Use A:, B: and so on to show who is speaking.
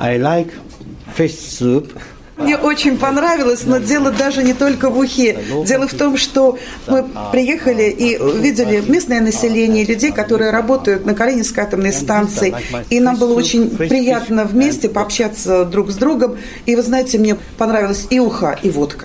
A: I like fish soup.
B: Мне очень понравилось, но дело даже не только в ухе. Дело в том, что мы приехали и видели местное население, людей, которые работают на Калининской атомной станции. И нам было очень приятно вместе пообщаться друг с другом. И вы знаете, мне понравилось и уха, и водка.